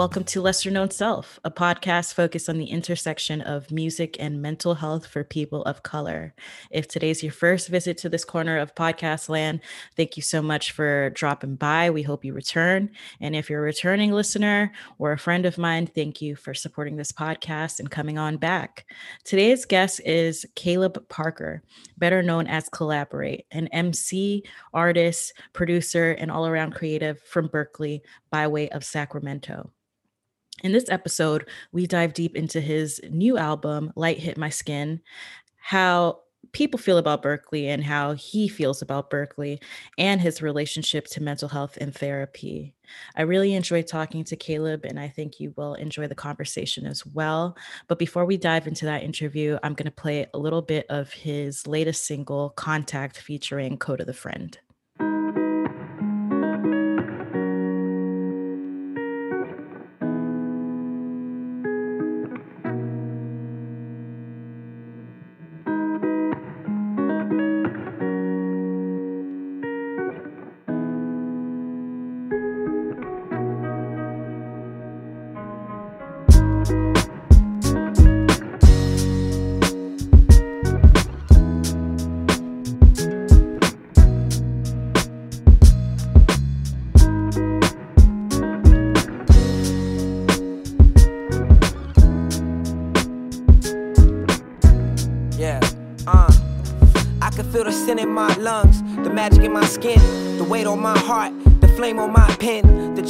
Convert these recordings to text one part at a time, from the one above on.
welcome to Lesser Known Self, a podcast focused on the intersection of music and mental health for people of color. If today's your first visit to this corner of podcast land, thank you so much for dropping by. We hope you return. And if you're a returning listener or a friend of mine, thank you for supporting this podcast and coming on back. Today's guest is Caleb Parker, better known as Caleborate, an MC, artist, producer, and all around creative from Berkeley by way of Sacramento. In this episode, we dive deep into his new album, Light Hit My Skin, how people feel about Berkeley and how he feels about Berkeley and his relationship to mental health and therapy. I really enjoyed talking to Caleb, and I think you will enjoy the conversation as well. But before we dive into that interview, I'm going to play a little bit of his latest single, Contact, featuring Kota the Friend.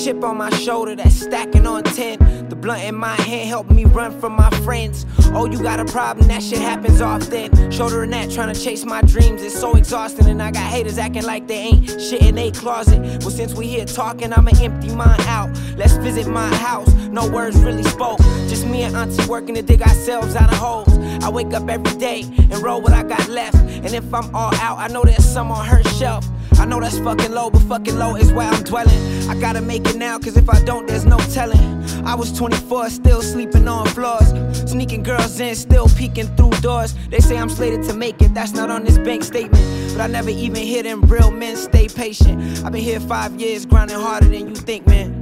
Chip on my shoulder that's stacking on 10. The blunt in my hand helped me run from my friends. Oh, you got a problem, that shit happens often. Shouldering that, trying to chase my dreams, it's so exhausting. And I got haters acting like they ain't shit in they closet. Well, since we here talking, I'ma empty mine out. Let's visit my house, no words really spoke. Just me and Auntie working to dig ourselves out of holes. I wake up every day and roll what I got left. And if I'm all out, I know there's some on her shelf. I know that's fucking low, but fucking low is where I'm dwelling. I gotta make it now, cause if I don't, there's no telling. I was 24, still sleeping on floors. Sneaking girls in, still peeking through doors. They say I'm slated to make it, that's not on this bank statement. But I never even hit them real men, stay patient. I've been here five years, grinding harder than you think, man.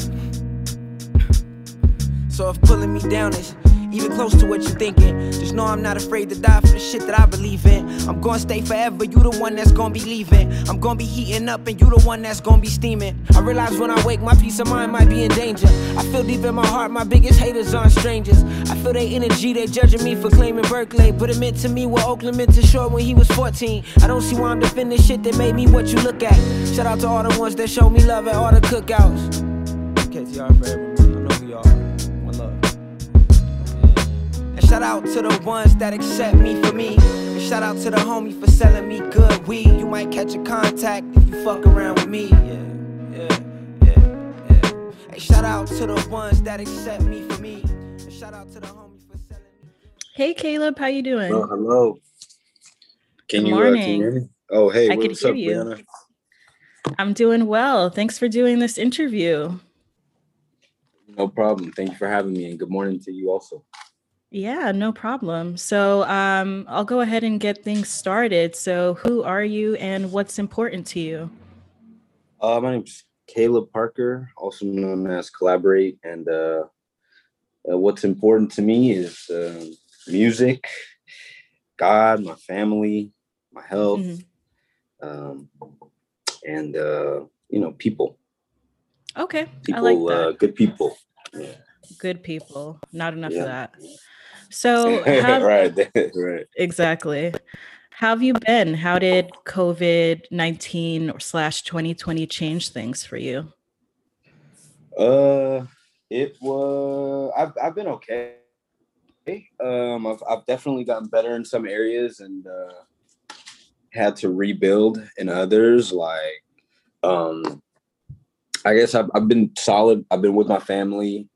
So if pulling me down is even close to what you're thinking. Just know I'm not afraid to die for the shit that I believe in. I'm gonna stay forever, you the one that's gonna be leaving. I'm gonna be heating up, and you the one that's gonna be steaming. I realize when I wake, my peace of mind might be in danger. I feel deep in my heart, my biggest haters aren't strangers. I feel their energy, they judging me for claiming Berkeley. But it meant to me what Oakland meant to Short when he was 14. I don't see why I'm defending shit that made me what you look at. Shout out to all the ones that show me love at all the cookouts. KTR forever. Shout out to the ones that accept me for me. And shout out to the homie for selling me good weed. You might catch a contact if you fuck around with me. Yeah, yeah, yeah, yeah. Hey, shout out to the ones that accept me for me. And shout out to the homie for selling me. Hey Caleb, how you doing? Oh, hello. Can Good you, morning. Uh, can you hear me? Oh, hey, I can what's hear up, you. Brianna? I'm doing well. Thanks for doing this interview. No problem. Thank you for having me, and good morning to you also. Yeah, no problem. So um, I'll go ahead and get things started. So, who are you and what's important to you? Uh, my name's Caleb Parker, also known as Caleborate, and uh, uh, what's important to me is uh, music, God, my family, my health, Mhm. um, and uh, you know, people. Okay, People, I like that. uh, good people. Yeah. Good people. Not enough Yeah. of that. So, how, right, right. exactly. How have you been? How did COVID 19 slash 2020 change things for you? Uh, it was. I've I've been okay. Um, I've I've definitely gotten better in some areas and uh, had to rebuild in others. Like, um, I guess I've I've been solid. I've been with my family.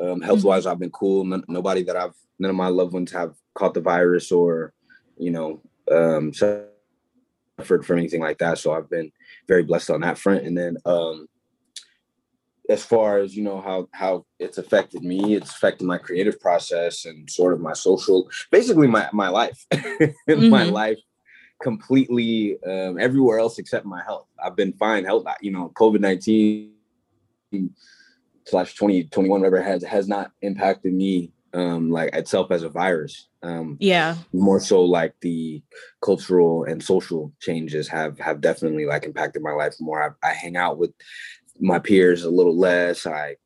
Um, health wise, I've been cool. None, nobody that I've none of my loved ones have caught the virus or, you know, um, suffered from anything like that. So I've been very blessed on that front. And then um, as far as you know how how it's affected me it's affected my creative process and sort of my social basically my my life my Mhm. life completely um, everywhere else except my health i've been fine health you know covid-19 slash 2021 whatever has has not impacted me um like itself as a virus um yeah. more so like the cultural and social changes have have definitely like impacted my life more. I, I hang out with my peers a little less. I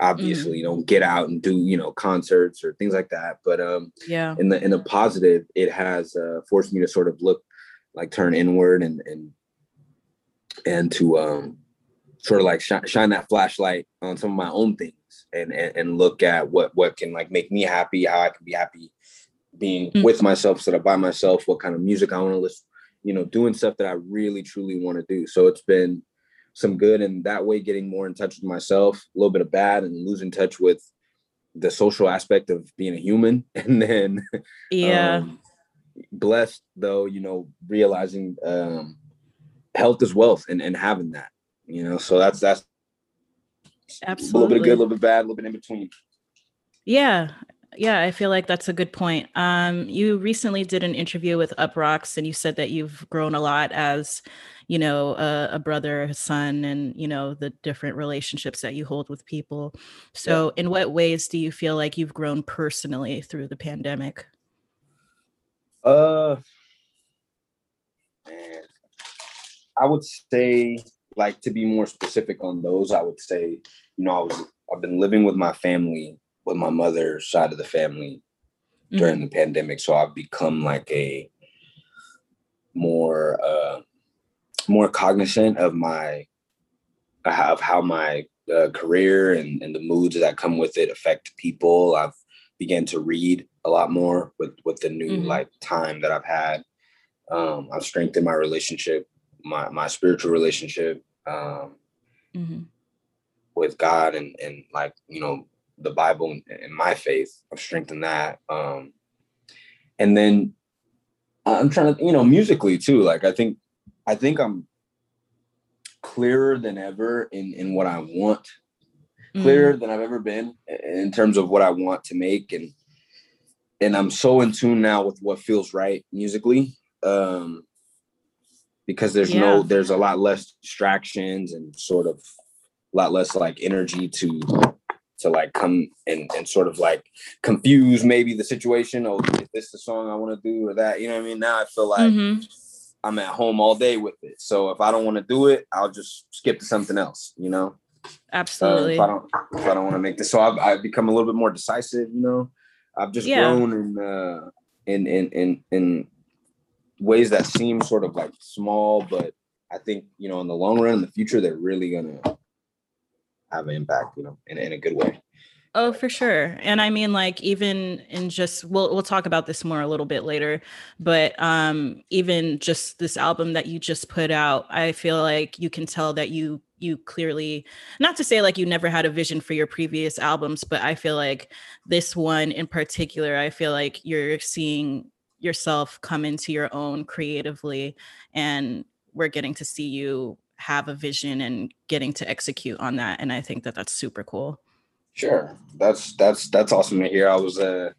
obviously mm. don't get out and do you know concerts or things like that but um yeah. in the in the positive it has uh, forced me to sort of look like turn inward and and and to um sort of like sh- shine that flashlight on some of my own things and, and and look at what what can like make me happy how i can be happy being mm-hmm. with myself instead of by myself what kind of music i want to listen you know doing stuff that i really truly want to do. So it's been some good and that way getting more in touch with myself a little bit of bad and losing touch with the social aspect of being a human and then yeah. um, blessed though you know realizing um health is wealth and, and having that you know? So that's that's absolutely a little bit of good a little bit bad a little bit in between. Yeah. Yeah i feel like that's a good point. Um you recently did an interview with Uproxx, and you said that you've grown a lot as you know a, a brother a son and you know the different relationships that you hold with people. So yeah. in what ways do you feel like you've grown personally through the pandemic? Uh man, i would say like to be more specific on those, I would say, you know, I was I've been living with my family, with my mother's side of the family mm-hmm. during the pandemic. So I've become like a more uh more cognizant of my of how my uh, career and, and the moods that come with it affect people. I've began to read a lot more with with the new mm-hmm. like time that I've had. Um, I've strengthened my relationship, my my spiritual relationship um, mm-hmm. with God and and like you know the Bible and, and my faith. I've strengthened that, um, and then I'm trying to you know musically too. Like I think I think I'm clearer than ever in in what I want, clearer mm. than I've ever been in terms of what I want to make and and I'm so in tune now with what feels right musically. Um, because there's yeah. no there's a lot less distractions and sort of a lot less like energy to to like come and and sort of like confuse maybe the situation or oh, is this the song I want to do or that you know what I mean now I feel like mm-hmm. I'm at home all day with it so if I don't want to do it I'll just skip to something else you know absolutely uh, if I don't if I don't want to make this so I've, I've become a little bit more decisive you know I've just yeah. grown in uh in in in in ways that seem sort of like small, but I think you know in the long run, in the future, they're really gonna have an impact, you know, in, in a good way. Oh, for sure. And I mean, like, even in just we'll we'll talk about this more a little bit later, but um, even just this album that you just put out, I feel like you can tell that you you clearly not to say like you never had a vision for your previous albums, but I feel like this one in particular, I feel like you're seeing yourself come into your own creatively and we're getting to see you have a vision and getting to execute on that and i think that that's super cool. Sure. That's that's that's awesome to hear. I was uh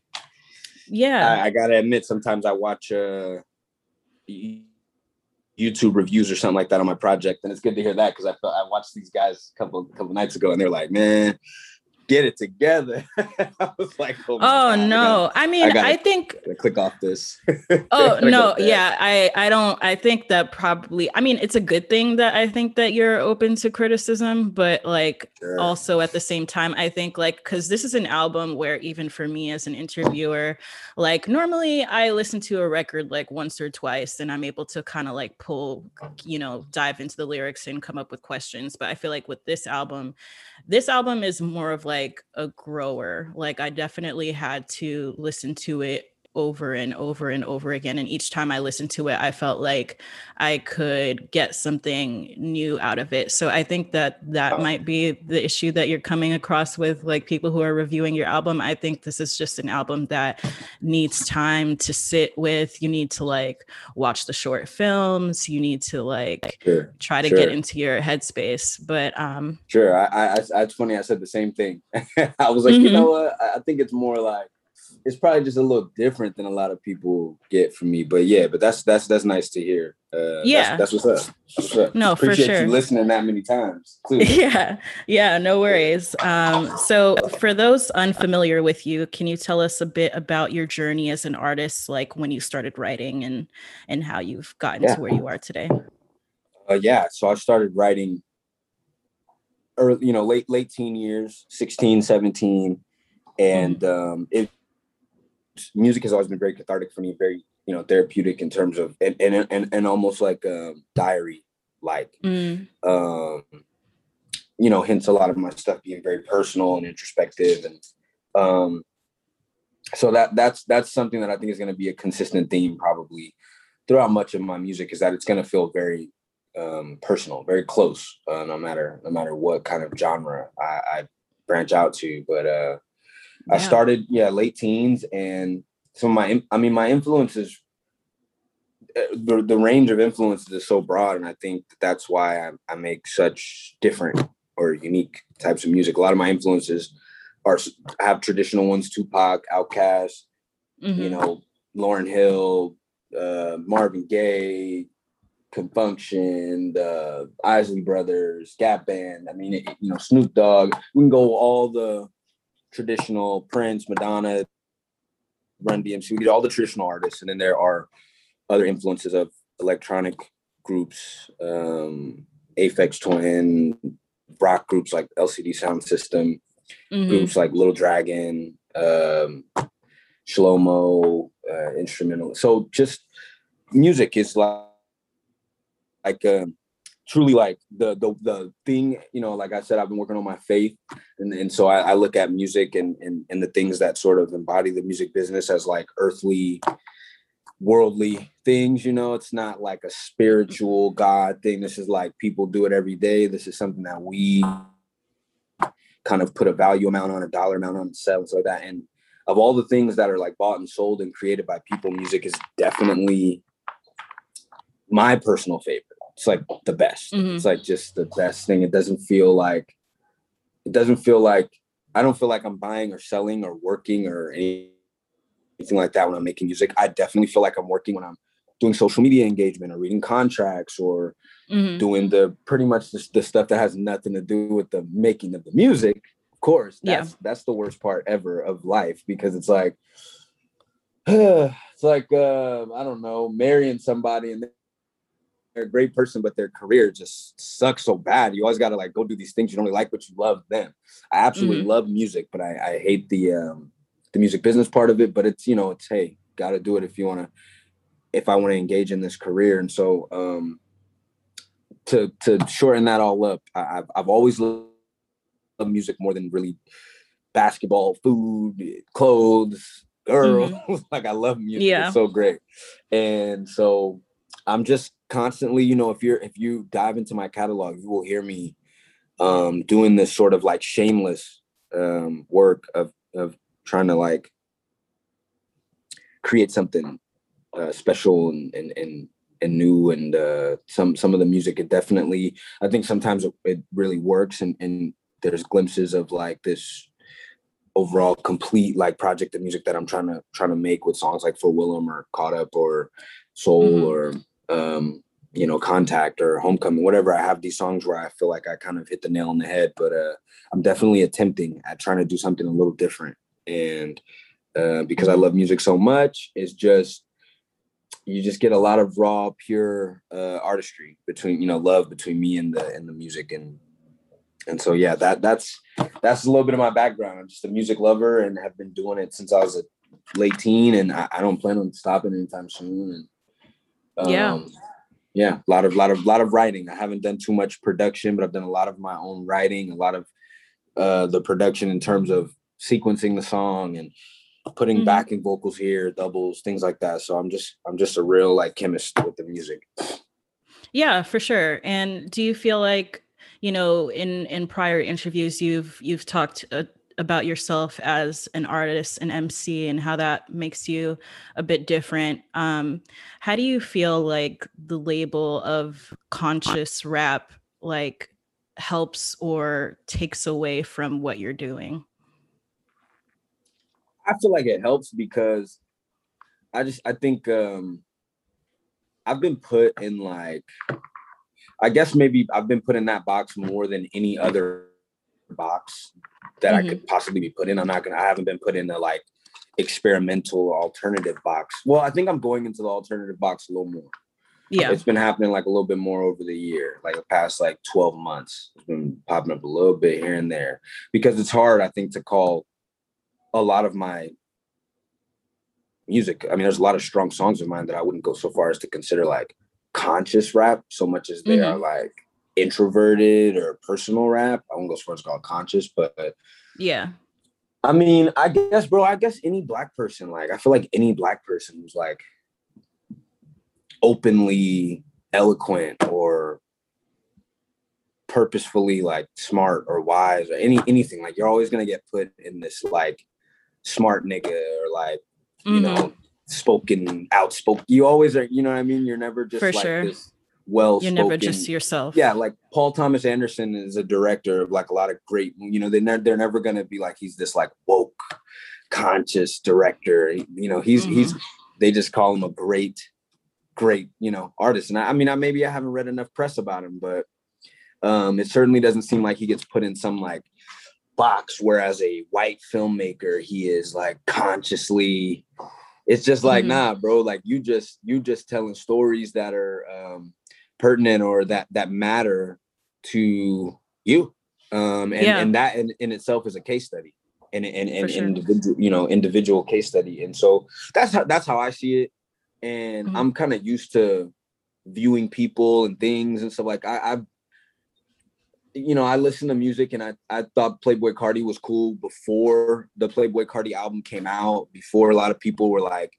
yeah. I, I gotta admit sometimes i watch uh youtube reviews or something like that on my project and it's good to hear that because i felt i watched these guys a couple couple nights ago and they're like man get it together. I was like, oh, oh God, no. I, mean, I, gotta, I think click off this. oh no, yeah. I I don't I think that probably I mean it's a good thing that I think that you're open to criticism, but like sure. also at the same time, I think like because this is an album where even for me as an interviewer, like normally I listen to a record like once or twice and I'm able to kind of like pull, you know, dive into the lyrics and come up with questions. But I feel like with this album, this album is more of like a grower. Like I definitely had to listen to it over and over and over again. And each time I listened to it, I felt like I could get something new out of it. So I think that that might be the issue that you're coming across with like people who are reviewing your album. I think this is just an album that needs time to sit with. You need to like watch the short films. You need to like sure. try to sure. get into your headspace. But um sure. I, I, I it's funny. I said the same thing. I was like, mm-hmm. you know what? I think it's more like it's probably just a little different than a lot of people get from me. But yeah, but that's that's that's nice to hear. Uh, yeah, that's, that's, what's up. That's what's up. No, Appreciate for sure. You listening that many times. Too. Yeah, yeah, no worries. Um, so for those unfamiliar with you, can you tell us a bit about your journey as an artist, like when you started writing and and how you've gotten yeah. to where you are today? Uh, yeah, so I started writing early, you know, late late teen years, 16, 17 and mm-hmm. um, it music has always been very cathartic for me, very you know therapeutic in terms of and and and, and almost like a diary like. Mm. Um, you know, hence a lot of my stuff being very personal and introspective, and um, so that that's that's something that I think is going to be a consistent theme probably throughout much of my music is that it's going to feel very um, personal, very close, uh, no matter no matter what kind of genre I, I branch out to. But uh, yeah. I started, yeah, late teens, and some of my, I mean, my influences, uh, the, the range of influences is so broad, and I think that's why I, I make such different or unique types of music. A lot of my influences are have traditional ones: Tupac, Outkast, mm-hmm. you know, Lauryn Hill, uh, Marvin Gaye, Con Funk Shun, the Isley Brothers, Gap Band. I mean, it, you know, Snoop Dogg. We can go all the traditional Prince, Madonna, Run DMC. We did all the traditional artists, and then there are other influences of electronic groups, um, Aphex Twin, rock groups like LCD Soundsystem, mm-hmm. groups like Little Dragon, um, Shlohmo, uh, instrumental. So just music is like like um, truly like the the the thing you know like i said i've been working on my faith. And, and so I, I look at music and, and and the things that sort of embody the music business as like earthly worldly things you know? It's not like a spiritual god thing. This is like people do it every day. This is something that we kind of put a value amount on a dollar amount on sell so like that. And of all the things that are like bought and sold and created by people music is definitely my personal favorite it's like the best. Mm-hmm. It's like just the best thing. It doesn't feel like it doesn't feel like I don't feel like I'm buying or selling or working or anything like that when I'm making music. I definitely feel like I'm working when I'm doing social media engagement or reading contracts or mm-hmm. doing the pretty much the, the, stuff that has nothing to do with the making of the music. Of course, that's yeah. that's the worst part ever of life because it's like it's like uh, I don't know, marrying somebody and they're a great person, but their career just sucks so bad. You always got to like go do these things you don't really like, but you love them. I absolutely mm-hmm. love music, but I, I hate the um, the music business part of it. But it's you know, it's hey, got to do it if you want to. If I want to engage in this career, and so um, to to shorten that all up, I, have I've always loved music more than really basketball, food, clothes, girls. Mm-hmm. like I love music. Yeah. It's so great. And so I'm just constantly, you know, if you're if you dive into my catalog, you will hear me um doing this sort of like shameless um work of of trying to like create something uh, special and and and and new and uh some some of the music it definitely i think sometimes it, it really works and and there's glimpses of like this overall complete like project of music that i'm trying to trying to make with songs like for willem or caught up or soul mm-hmm. or um, you know, contact or homecoming, whatever. I have these songs where I feel like I kind of hit the nail on the head, but uh, I'm definitely attempting at trying to do something a little different. And uh, because I love music so much, it's just you just get a lot of raw, pure uh, artistry between you know love between me and the and the music and and so yeah that that's that's a little bit of my background. I'm just a music lover and have been doing it since I was a late teen, and I, I don't plan on stopping anytime soon. And. Um, yeah, a lot of lot of lot of writing. I haven't done too much production, but I've done a lot of my own writing, a lot of uh the production in terms of sequencing the song and putting mm-hmm. backing vocals here, doubles, things like that. So I'm just I'm just a real like chemist with the music. Yeah, for sure. And do you feel like you know in in prior interviews you've you've talked uh, about yourself as an artist an mc and how that makes you a bit different. Um, how do you feel like the label of conscious rap like helps or takes away from what you're doing? I feel like it helps because I just I think um I've been put in like I guess maybe I've been put in that box more than any other box that mm-hmm. I could possibly be put in. I'm not gonna I haven't been put in a like experimental alternative box. Well, I think I'm going into the alternative box a little more. Yeah. It's been happening like a little bit more over the year, like the past like 12 months. It's been popping up a little bit here and there because it's hard, I think, to call a lot of my music. I mean, there's a lot of strong songs of mine that I wouldn't go so far as to consider like conscious rap so much as they mm-hmm. are like introverted or personal rap. I won't go so far as call it conscious, but yeah. I mean, I guess, bro, I guess any black person, like, I feel like any black person who's like openly eloquent or purposefully like smart or wise or any anything, like, you're always gonna get put in this like smart nigga or like, you mm-hmm. know, spoken, outspoken. You always are, you know what I mean? You're never just For like sure. this well you're never just yourself yeah like paul thomas anderson is a director of like a lot of great you know they ne- they're never gonna be like he's this like woke conscious director you know he's mm-hmm. he's they just call him a great great you know artist and I, I mean I maybe I haven't read enough press about him but um it certainly doesn't seem like he gets put in some like box whereas a white filmmaker he is like consciously it's just like mm-hmm. nah bro like you just you just telling stories that are um pertinent or that that matter to you um and, yeah. and that in, in itself is a case study and and, and sure. individual you know individual case study and so that's how that's how i see it and mm-hmm. i'm kind of used to viewing people and things and stuff like i i've you know, I listened to music and I, I thought Playboi Carti was cool before the Playboi Carti album came out, before a lot of people were like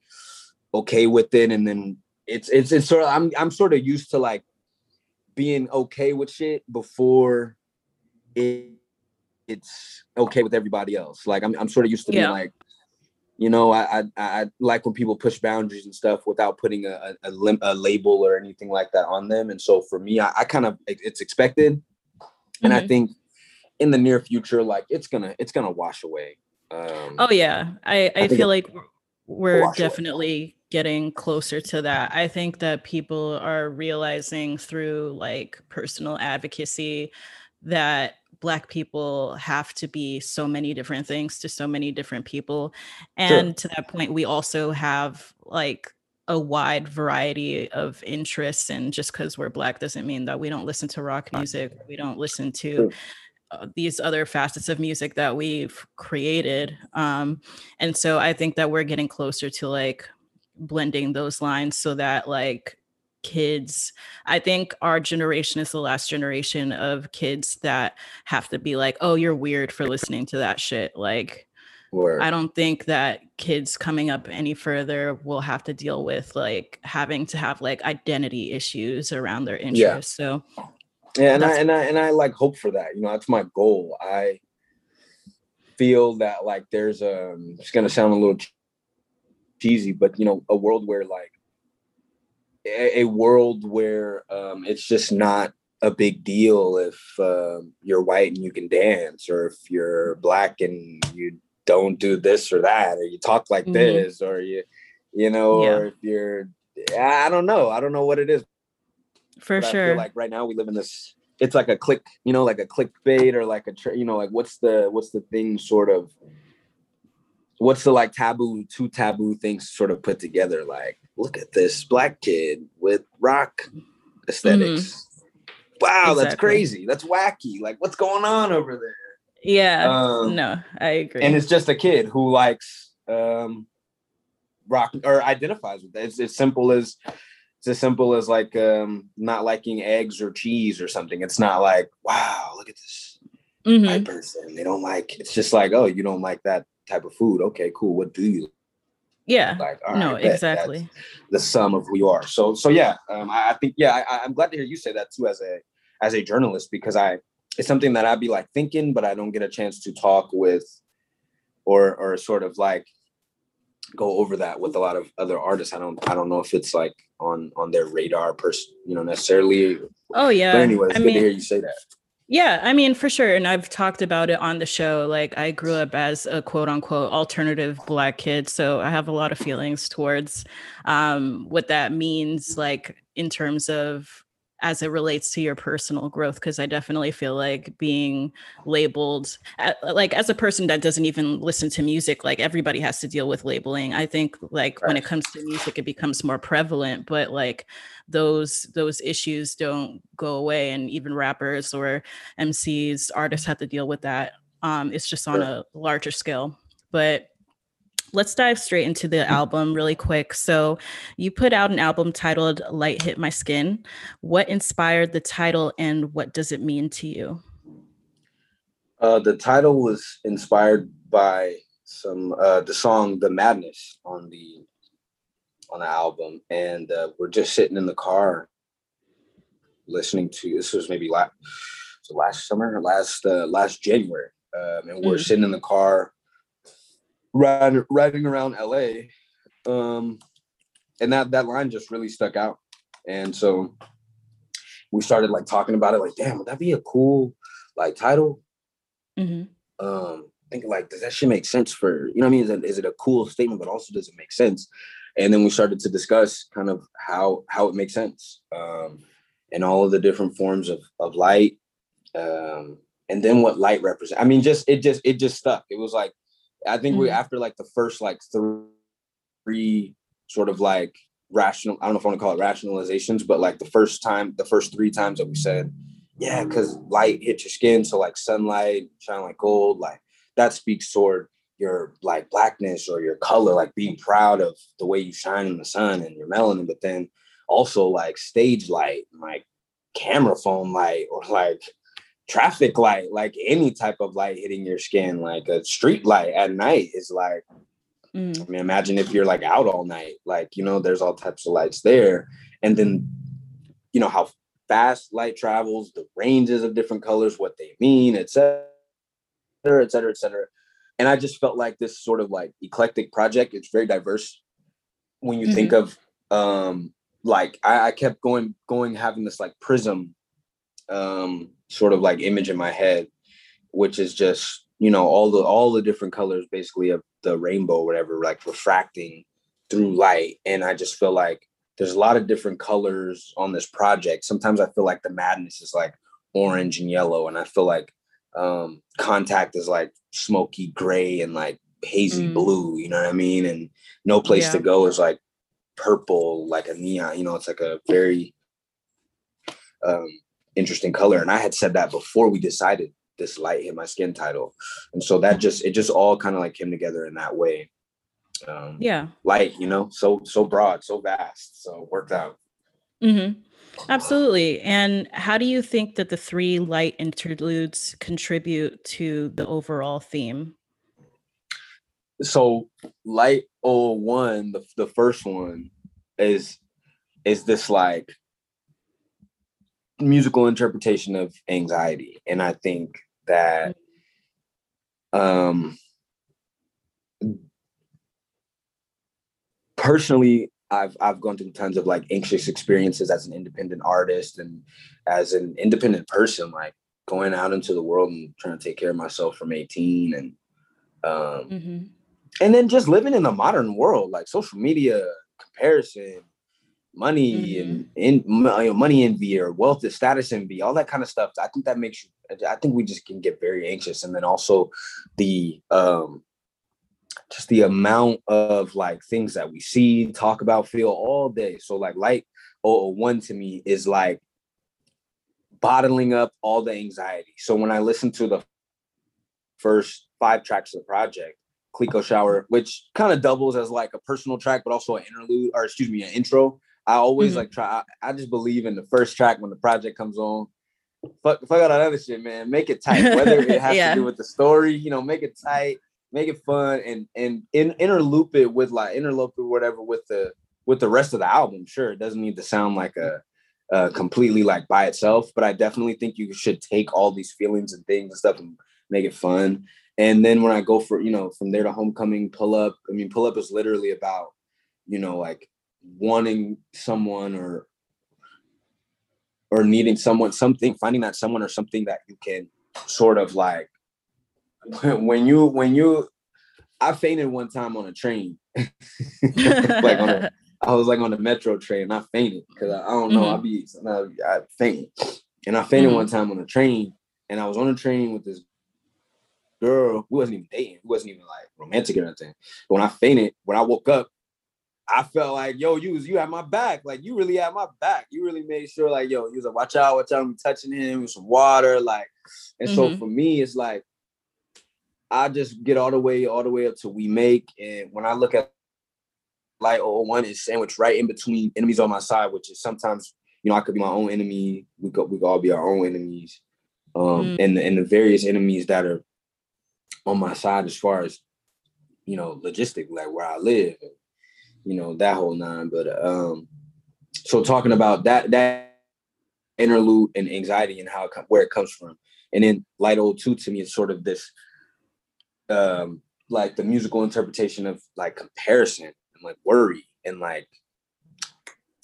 okay with it. And then it's it's it's sort of I'm I'm sort of used to like being okay with shit before it it's okay with everybody else. Like I'm I'm sort of used to yeah. being like, you know, I, I, I like when people push boundaries and stuff without putting a a, lim- a label or anything like that on them. And so for me, I, I kind of it's expected, mm-hmm. and I mm-hmm. think in the near future, like it's gonna it's gonna wash away. Um, oh yeah, I I, I feel like we're definitely away getting closer to that. I think that people are realizing through like personal advocacy that black people have to be so many different things to so many different people and sure. to that point we also have like a wide variety of interests and just because we're black doesn't mean that we don't listen to rock music we don't listen to uh, these other facets of music that we've created um, and so i think that we're getting closer to like blending those lines so that like kids i think our generation is the last generation of kids that have to be like oh you're weird for listening to that shit like Word. i don't think that kids coming up any further will have to deal with like having to have like identity issues around their interests yeah. so yeah and i and i and i like hope for that you know that's my goal i feel that like there's um it's gonna sound a little cheesy, but you know, a world where like a, a world where um, it's just not a big deal if uh, you're white and you can dance, or if you're black and you don't do this or that, or you talk like mm-hmm. this, or you, you know, yeah. or if you're, I don't know, I don't know what it is. For but sure. like right now we live in this. It's like a click, you know, like a clickbait or like a, you know, like what's the what's the thing sort of what's the like taboo two taboo things sort of put together? Like look at this black kid with rock esthetics mm-hmm. wow exactly. that's crazy. That's wacky. Like what's going on over there? Yeah. Um, no i agree. and it's just a kid who likes um rock or identifies with it. It's as simple as it's as simple as like um not liking eggs or cheese or something. It's not like wow look at this mm-hmm. white person. They don't like it's just like oh you don't like that type of food. Okay, cool. What do you yeah. like? No right, exactly. the sum of who you are. So so yeah um i, I think yeah I, i'm glad to hear you say that too as a as a journalist because i it's something that i'd be like thinking but i don't get a chance to talk with or or sort of like go over that with a lot of other artists. I don't i don't know if it's like on on their radar person you know necessarily. Oh yeah. But anyway it's I good mean, to hear you say that Yeah, I mean, for sure. And I've talked about it on the show. Like, I grew up as a quote unquote alternative Black kid. So I have a lot of feelings towards um, what that means, like, in terms of as it relates to your personal growth because i definitely feel like being labeled like as a person that doesn't even listen to music like everybody has to deal with labeling. I think like when it comes to music it becomes more prevalent but like those those issues don't go away and even rappers or mcs artists have to deal with that um it's just on a larger scale. But let's dive straight into the album really quick. So, you put out an album titled Light Hit My Skin. What inspired the title and what does it mean to you? Uh, the title was inspired by some uh, the song "The Madness" on the on the album, and uh, we're just sitting in the car listening to. This was maybe last so last summer, last uh, last January, um, and we're mm. sitting in the car riding riding around LA. Um, and that that line just really stuck out. And so we started like talking about it, like, damn, would that be a cool like title? Mm-hmm. Um, thinking like, does that shit make sense for you know what I mean? Is it, is it a cool statement, but also does it make sense? And then we started to discuss kind of how how it makes sense, um, and all of the different forms of of light, um, and then what light represents. I mean, just it just it just stuck. It was like I think mm-hmm. we after like the first like three sort of like rational, I don't know if I want to call it rationalizations, but like the first time, the first three times that we said, yeah, because light hits your skin, so like sunlight, shine like gold, like that speaks toward your like blackness or your color, like being proud of the way you shine in the sun and your melanin, but then also like stage light, like camera phone light, or like traffic light, like any type of light hitting your skin, like a street light at night is like, mm. I mean, imagine if you're like out all night, like, you know, there's all types of lights there. And then, you know, how fast light travels, the ranges of different colors, what they mean, et cetera, et cetera, et cetera. And I just felt like this sort of like eclectic project, it's very diverse when you mm-hmm. think of um like I, I kept going going having this like prism um sort of like image in my head, which is just you know all the all the different colors basically of the rainbow, whatever, like refracting through light. And I just feel like there's a lot of different colors on this project. Sometimes I feel like the madness is like orange and yellow, and I feel like um contact is like smoky gray and like hazy mm. blue, you know what I mean? And no place yeah. to go is like purple, like a neon, you know, it's like a very um interesting color. And I had said that before we decided this light hit my skin title. And so that just it just all kind of like came together in that way. Um yeah. Light, you know, so so broad, so vast. So worked out. Mm-hmm. Absolutely. And how do you think that the three light interludes contribute to the overall theme? So light 01, the, the first one is is this like musical interpretation of anxiety and i think that um personally i've i've gone through tons of like anxious experiences as an independent artist and as an independent person like going out into the world and trying to take care of myself from 18 and um mm-hmm. and then just living in the modern world like social media comparison money mm-hmm. and in money envy or wealth status envy all that kind of stuff i think that makes you i think we just can get very anxious and then also the um just the amount of like things that we see talk about feel all day so like light 001 to me is like bottling up all the anxiety so when i listen to the first five tracks of the project Clico Shower, which kind of doubles as like a personal track, but also an interlude, or excuse me, an intro. I always mm-hmm. like try. I, I, just believe in the first track when the project comes on. Fuck, fuck all that other shit, man. Make it tight. Whether it has yeah. to do with the story, you know, make it tight, make it fun, and and in, interloop it with like interloop it whatever with the with the rest of the album. Sure, it doesn't need to sound like a, a completely like by itself, but I definitely think you should take all these feelings and things and stuff and make it fun. And then when I go for you know from there to homecoming, pull up. I mean, pull up is literally about you know like wanting someone or or needing someone something finding that someone or something that you can sort of like when you when you I fainted one time on a train. like on a, I was like on the metro train and I fainted because I, I, don't know, mm-hmm. I'll be I fainted. And I fainted mm-hmm. one time on a train and I was on a train with this girl. We wasn't even dating. We wasn't even like romantic or anything. But when I fainted, when I woke up, I felt like, yo, you was you had my back. Like you really had my back. You really made sure, like, yo, you was like, watch out, watch out, I'm touching him with some water. Like, and mm-hmm. so for me, it's like I just get all the way, all the way up to we make. And when I look at light 01 is sandwiched right in between enemies on my side, which is sometimes, you know, I could be my own enemy. We could we could all be our own enemies. Um, mm. and, and the various enemies that are on my side as far as, you know, logistic, like where I live. And, you know that whole nine. But um, so talking about that that interlude and anxiety and how it, where it comes from, and then Light Old Two to me is sort of this um like the musical interpretation of like comparison and like worry and like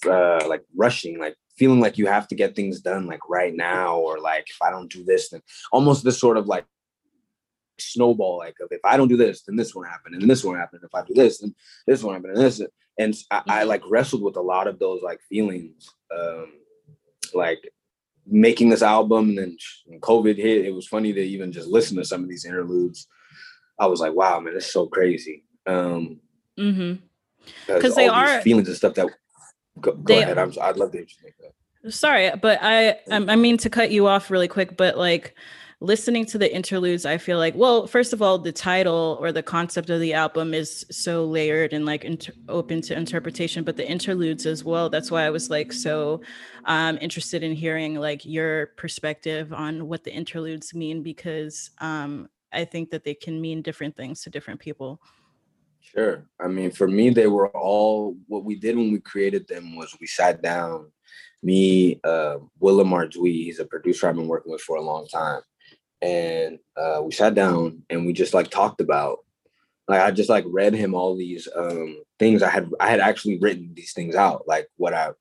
uh like rushing like feeling like you have to get things done like right now or like if i don't do this then almost this sort of like snowball like of if I don't do this, then this won't happen, and then this won't happen. If I do this, then this won't happen, and this. And I, I mm-hmm. like wrestled with a lot of those like feelings, um, like making this album. And then when COVID hit, it was funny to even just listen to some of these interludes. I was like, wow, man, it's so crazy. Um, mm-hmm. Because they are feelings and stuff that. Go, go they, ahead. I'm, I'd love to. Sorry, but I I mean to cut you off really quick, but like listening to the interludes, I feel like, well, first of all, the title or the concept of the album is so layered and like inter- open to interpretation, but the interludes as well. That's why I was like so um, interested in hearing like your perspective on what the interludes mean because um, I think that they can mean different things to different people. Sure. I mean, for me, they were all what we did when we created them was we sat down. Me, uh, Willem Ardui, he's a producer I've been working with for a long time and uh, we sat down and we just like talked about like I just like read him all these um, things I had I had actually written these things out like what I,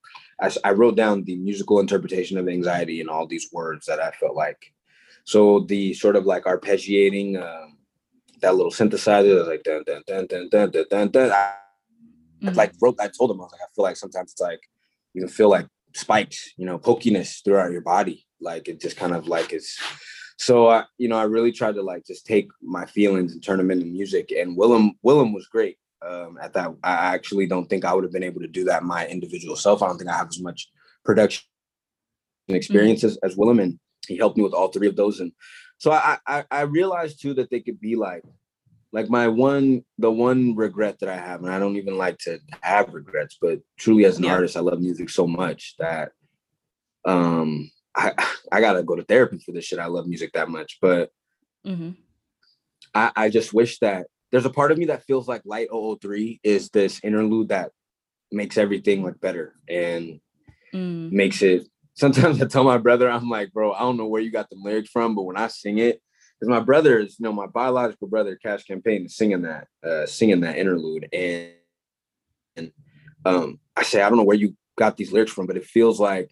I I wrote down the musical interpretation of anxiety and all these words that I felt like so the sort of like arpeggiating um, that little synthesizer like dun dun dun dun dun dun dun, dun I, mm-hmm. like wrote I told him I was like I feel like sometimes it's like you can feel like spikes you know pokiness throughout your body like it just kind of like it's so I, you know, I really tried to like just take my feelings and turn them into music. And Willem, Willem was great um, at that. I actually don't think I would have been able to do that my individual self. I don't think I have as much production experiences mm-hmm. as Willem, and he helped me with all three of those. And so I, I, I realized too that they could be like, like my one, the one regret that I have, and I don't even like to have regrets, but truly as an yeah. artist, I love music so much that, um, I I gotta go to therapy for this shit. I love music that much, but mm-hmm. I I just wish that there's a part of me that feels like Light 003 is this interlude that makes everything like better and mm. makes it. Sometimes I tell my brother, I'm like, bro, I don't know where you got the lyrics from, but when I sing it, because my brother is, you know, my biological brother, Cash Campaign, is singing that, uh, singing that interlude, and and um, I say, I don't know where you got these lyrics from, but it feels like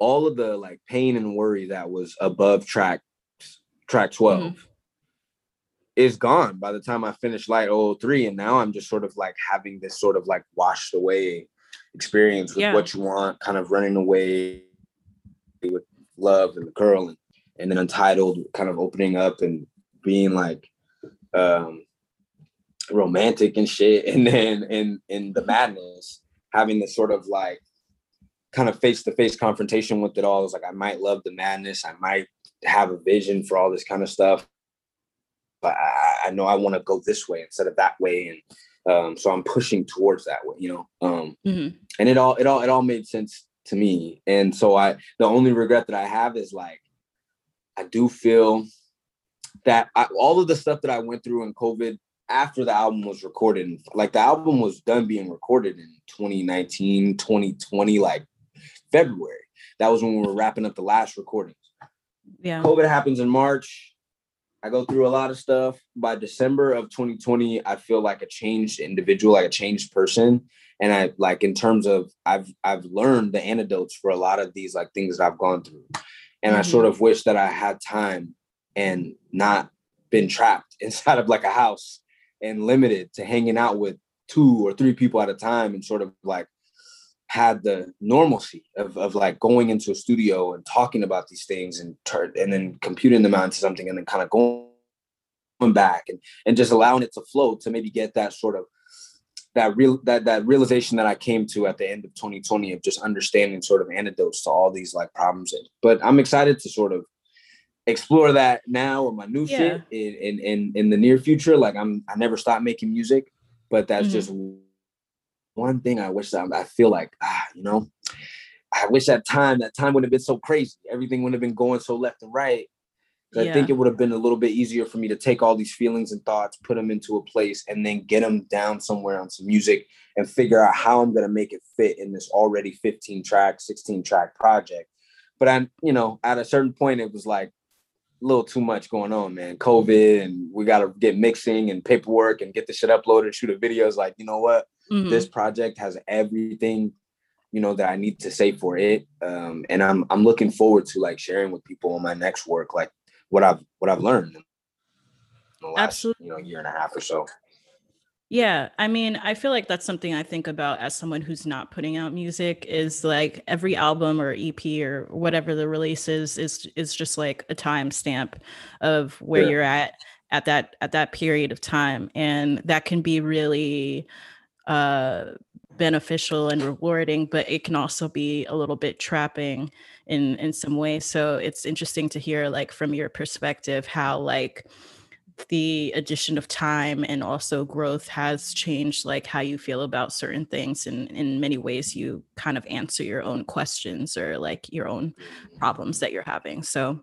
all of the like pain and worry that was above track track 12 mm-hmm. is gone by the time I finished Light 003. And now I'm just sort of like having this sort of like washed away experience with yeah. what you want, kind of running away with love and the girl and, and then Untitled kind of opening up and being like um romantic and shit. And then in in the madness, having this sort of like kind of face to face confrontation with it all. It's like I might love the madness, I might have a vision for all this kind of stuff, but I, I know I want to go this way instead of that way, and um, so I'm pushing towards that way, you know. Um, mm-hmm. And it all it all it all made sense to me, and so I the only regret that I have is like I do feel that I, all of the stuff that I went through in COVID after the album was recorded like the album was done being recorded in 2019 2020 like February. That was when we were wrapping up the last recordings. Yeah. COVID happens in March. I go through a lot of stuff. By December of 2020, I feel like a changed individual, like a changed person. And I like in terms of I've I've learned the antidotes for a lot of these like things that I've gone through. And mm-hmm. I sort mm-hmm. of wish that I had time and not been trapped inside of like a house and limited to hanging out with two or three people at a time and sort of like had the normalcy of, of like going into a studio and talking about these things and turn and then computing them out into something and then kind of going back and and just allowing it to flow to maybe get that sort of that real that that realization that I came to at the end of 2020 of just understanding sort of antidotes to all these like problems. But I'm excited to sort of explore that now with my new yeah. shit in, in in in the near future. Like I'm I never stopped making music, but that's mm-hmm. just one thing I wish that I feel like, ah, you know, I wish that time, that time would have been so crazy. Everything would have been going so left and right. Yeah. I think it would have been a little bit easier for me to take all these feelings and thoughts, put them into a place, and then get them down somewhere on some music and figure out how I'm going to make it fit in this already 15 track, 16 track project. But I, you know, at a certain point, it was like a little too much going on, man. COVID, and we got to get mixing and paperwork and get the shit uploaded, shoot a videos. Like, you know what? Mm-hmm. This project has everything, you know, that I need to say for it. Um, and I'm I'm looking forward to like sharing with people on my next work, like what I've what I've learned in the last, Absolutely. you know, year and a half or so. Yeah, I mean, I feel like that's something I think about as someone who's not putting out music is like every album or EP or whatever the release is is is just like a time stamp of where yeah. you're at at that at that period of time and that can be really uh, beneficial and rewarding, but it can also be a little bit trapping in in some ways. So it's interesting to hear like from your perspective how like the addition of time and also growth has changed like how you feel about certain things and in many ways you kind of answer your own questions or like your own problems that you're having so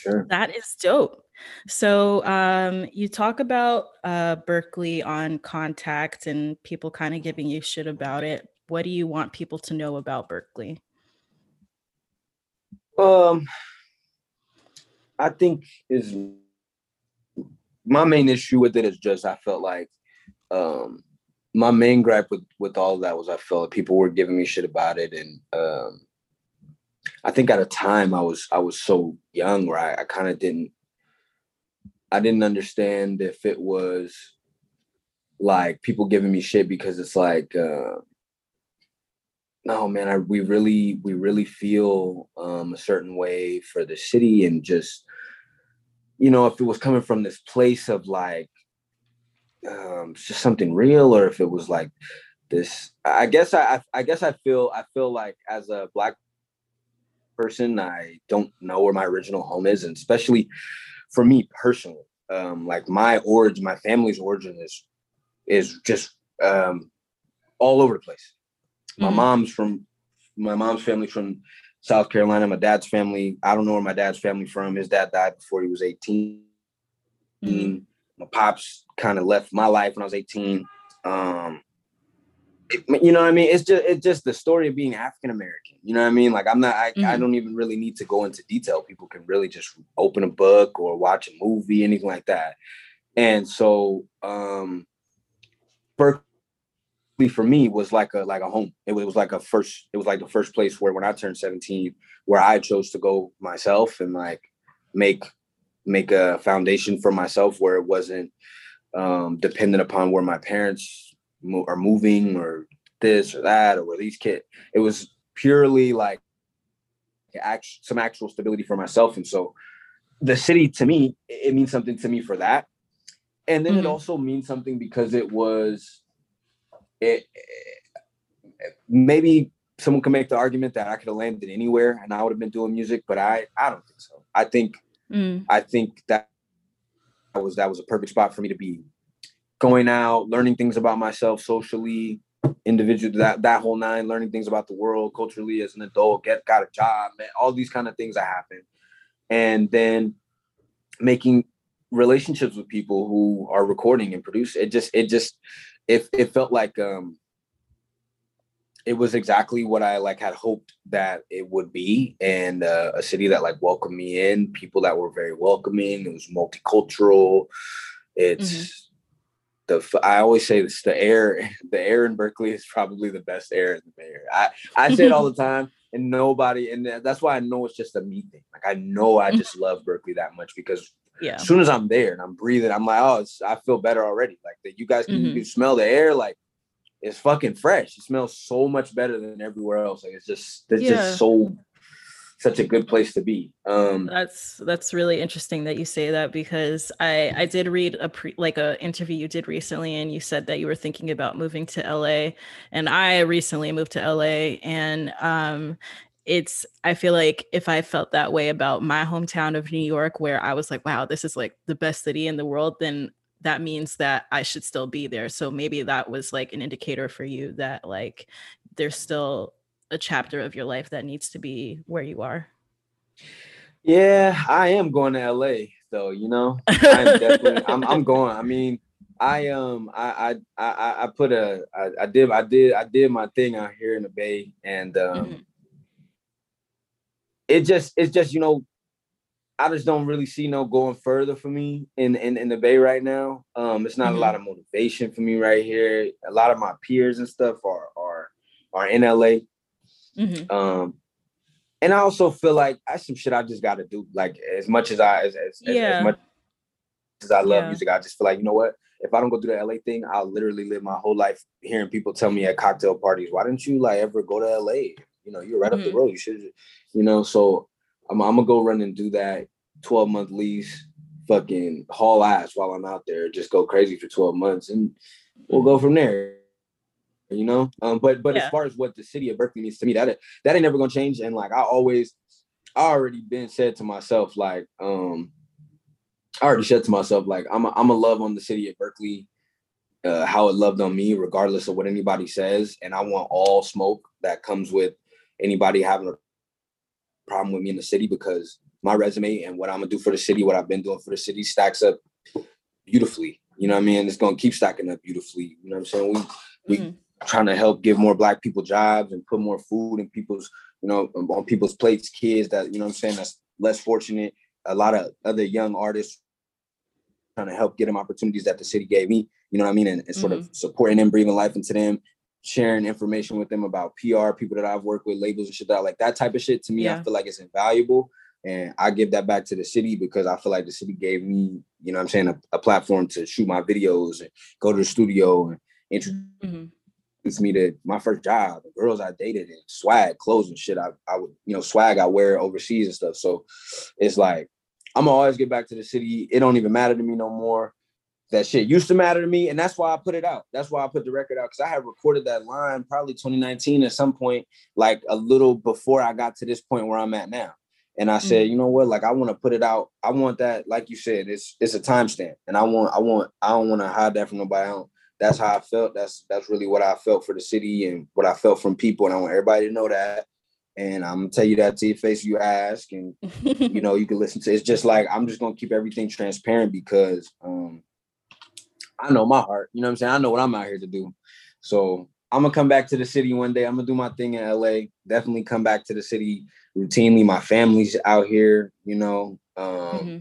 sure. that is dope so um, you talk about uh, Berkeley on Contact and people kind of giving you shit about it. What do you want people to know about Berkeley? Um, I think is my main issue with it is just I felt like um, my main gripe with with all of that was I felt like people were giving me shit about it, and um, I think at a time I was I was so young where I, I kind of didn't I didn't understand if it was like people giving me shit because it's like uh no man I we really we really feel um a certain way for the city and just you know if it was coming from this place of like um just something real or if it was like this I guess I I guess I feel I feel like as a black person I don't know where my original home is and especially for me personally, um, like my origin, my family's origin is is just um, all over the place. My mm-hmm. mom's from my mom's family from South Carolina. My dad's family, I don't know where my dad's family from. His dad died before he was 18. Mm-hmm. My pops kind of left my life when I was 18. Um, you know what I mean? It's just it's just the story of being African American. You know what I mean? Like I'm not I, mm-hmm. I don't even really need to go into detail. People can really just open a book or watch a movie, anything like that. And so um Berkeley for me was like a like a home. It was, it was like a first, it was like the first place where when I turned 17, where I chose to go myself and like make make a foundation for myself where it wasn't um dependent upon where my parents mo- are moving or this or that or these kids. It was purely like act- some actual stability for myself, and so the city to me it means something to me for that, and then mm-hmm. it also means something because it was it, it maybe someone can make the argument that I could have landed anywhere and I would have been doing music, but I I don't think so. I think mm. I think that was that was a perfect spot for me to be going out, learning things about myself socially, individual that that whole nine, learning things about the world culturally as an adult, get got a job, man, all these kind of things that happen. And then making relationships with people who are recording and producing. It just it just it it felt like um it was exactly what I like had hoped that it would be, and uh, a city that like welcomed me in, people that were very welcoming. It was multicultural. It's mm-hmm. The I always say this: the air, the air in Berkeley is probably the best air in the Bay Area. I I say it all the time, and nobody, and that's why I know it's just a me thing. Like I know I mm-hmm. just love Berkeley that much because yeah. As soon as I'm there and I'm breathing, I'm like, oh, I feel better already. Like that, you guys can mm-hmm. you smell the air. Like it's fucking fresh. It smells so much better than everywhere else. Like it's just it's yeah. just so such a good place to be. Um that's that's really interesting that you say that because I I did read a pre like a interview you did recently and you said that you were thinking about moving to LA and I recently moved to LA and um it's I feel like if I felt that way about my hometown of New York where I was like wow this is like the best city in the world then that means that I should still be there. So maybe that was like an indicator for you that like there's still a chapter of your life that needs to be where you are. Yeah, I am going to LA though, you know. I'm definitely I'm I'm going. I mean, I um I I I, I put a I, I did I did I did my thing out here in the Bay and um mm-hmm. it just it's just you know I just don't really see no going further for me in in, in the Bay right now. Um, it's not mm-hmm. a lot of motivation for me right here. A lot of my peers and stuff are are are in LA. Mm-hmm. Um, and I also feel like that's some shit I just got to do. Like as much as I as as, yeah. as, much as I love yeah. music, I just feel like you know what. If I don't go do the LA thing, I'll literally live my whole life hearing people tell me at cocktail parties, "Why didn't you like ever go to LA? You know, you're right mm-hmm. up the mm-hmm. road. You should, you know." So I'm, I'm gonna go run and do that 12 month lease, fucking haul ass while I'm out there, just go crazy for 12 months and we'll go from there. You know? Um, but but yeah. as far as what the city of Berkeley means to me, that that ain't never gonna change. And like I always I already been said to myself, like, um, I already said to myself, like, I'm a, I'm a love on the city of Berkeley, uh, how it loved on me, regardless of what anybody says. And I want all smoke that comes with anybody having a problem with me in the city because my resume and what I'm gonna do for the city, what I've been doing for the city stacks up beautifully. You know what I mean? It's gonna keep stacking up beautifully. You know what I'm saying? We we mm-hmm. Trying to help give more black people jobs and put more food in people's, you know, on people's plates, kids that, you know what I'm saying, that's less fortunate. A lot of other young artists trying to help get them opportunities that the city gave me, you know what I mean? And, and sort mm-hmm. of supporting them, breathing life into them, sharing information with them about PR, people that I've worked with, labels and shit that like that type of shit to me, yeah. I feel like it's invaluable. And I give that back to the city because I feel like the city gave me, you know I'm saying, a, a, platform to shoot my videos and go to the studio and introduce mm-hmm. Me to my first job, the girls I dated and swag, clothes and shit. I, I would, you know, swag I wear overseas and stuff. So it's like, I'm gonna always get back to the city. It don't even matter to me no more. That shit used to matter to me, and that's why I put it out. That's why I put the record out because I had recorded that line probably 2019 at some point, like a little before I got to this point where I'm at now. And I said, mm-hmm. you know what? Like I want to put it out. I want that, like you said, it's it's a timestamp. And I want, I want, I don't want to hide that from nobody. else. That's how I felt. That's that's really what I felt for the city and what I felt from people. And I want everybody to know that. And I'm gonna tell you that to your face you ask. And you know, you can listen to it's just like I'm just gonna keep everything transparent because um I know my heart. You know what I'm saying? I know what I'm out here to do. So I'm gonna come back to the city one day. I'm gonna do my thing in LA. Definitely come back to the city routinely. My family's out here, you know. Um, mm-hmm.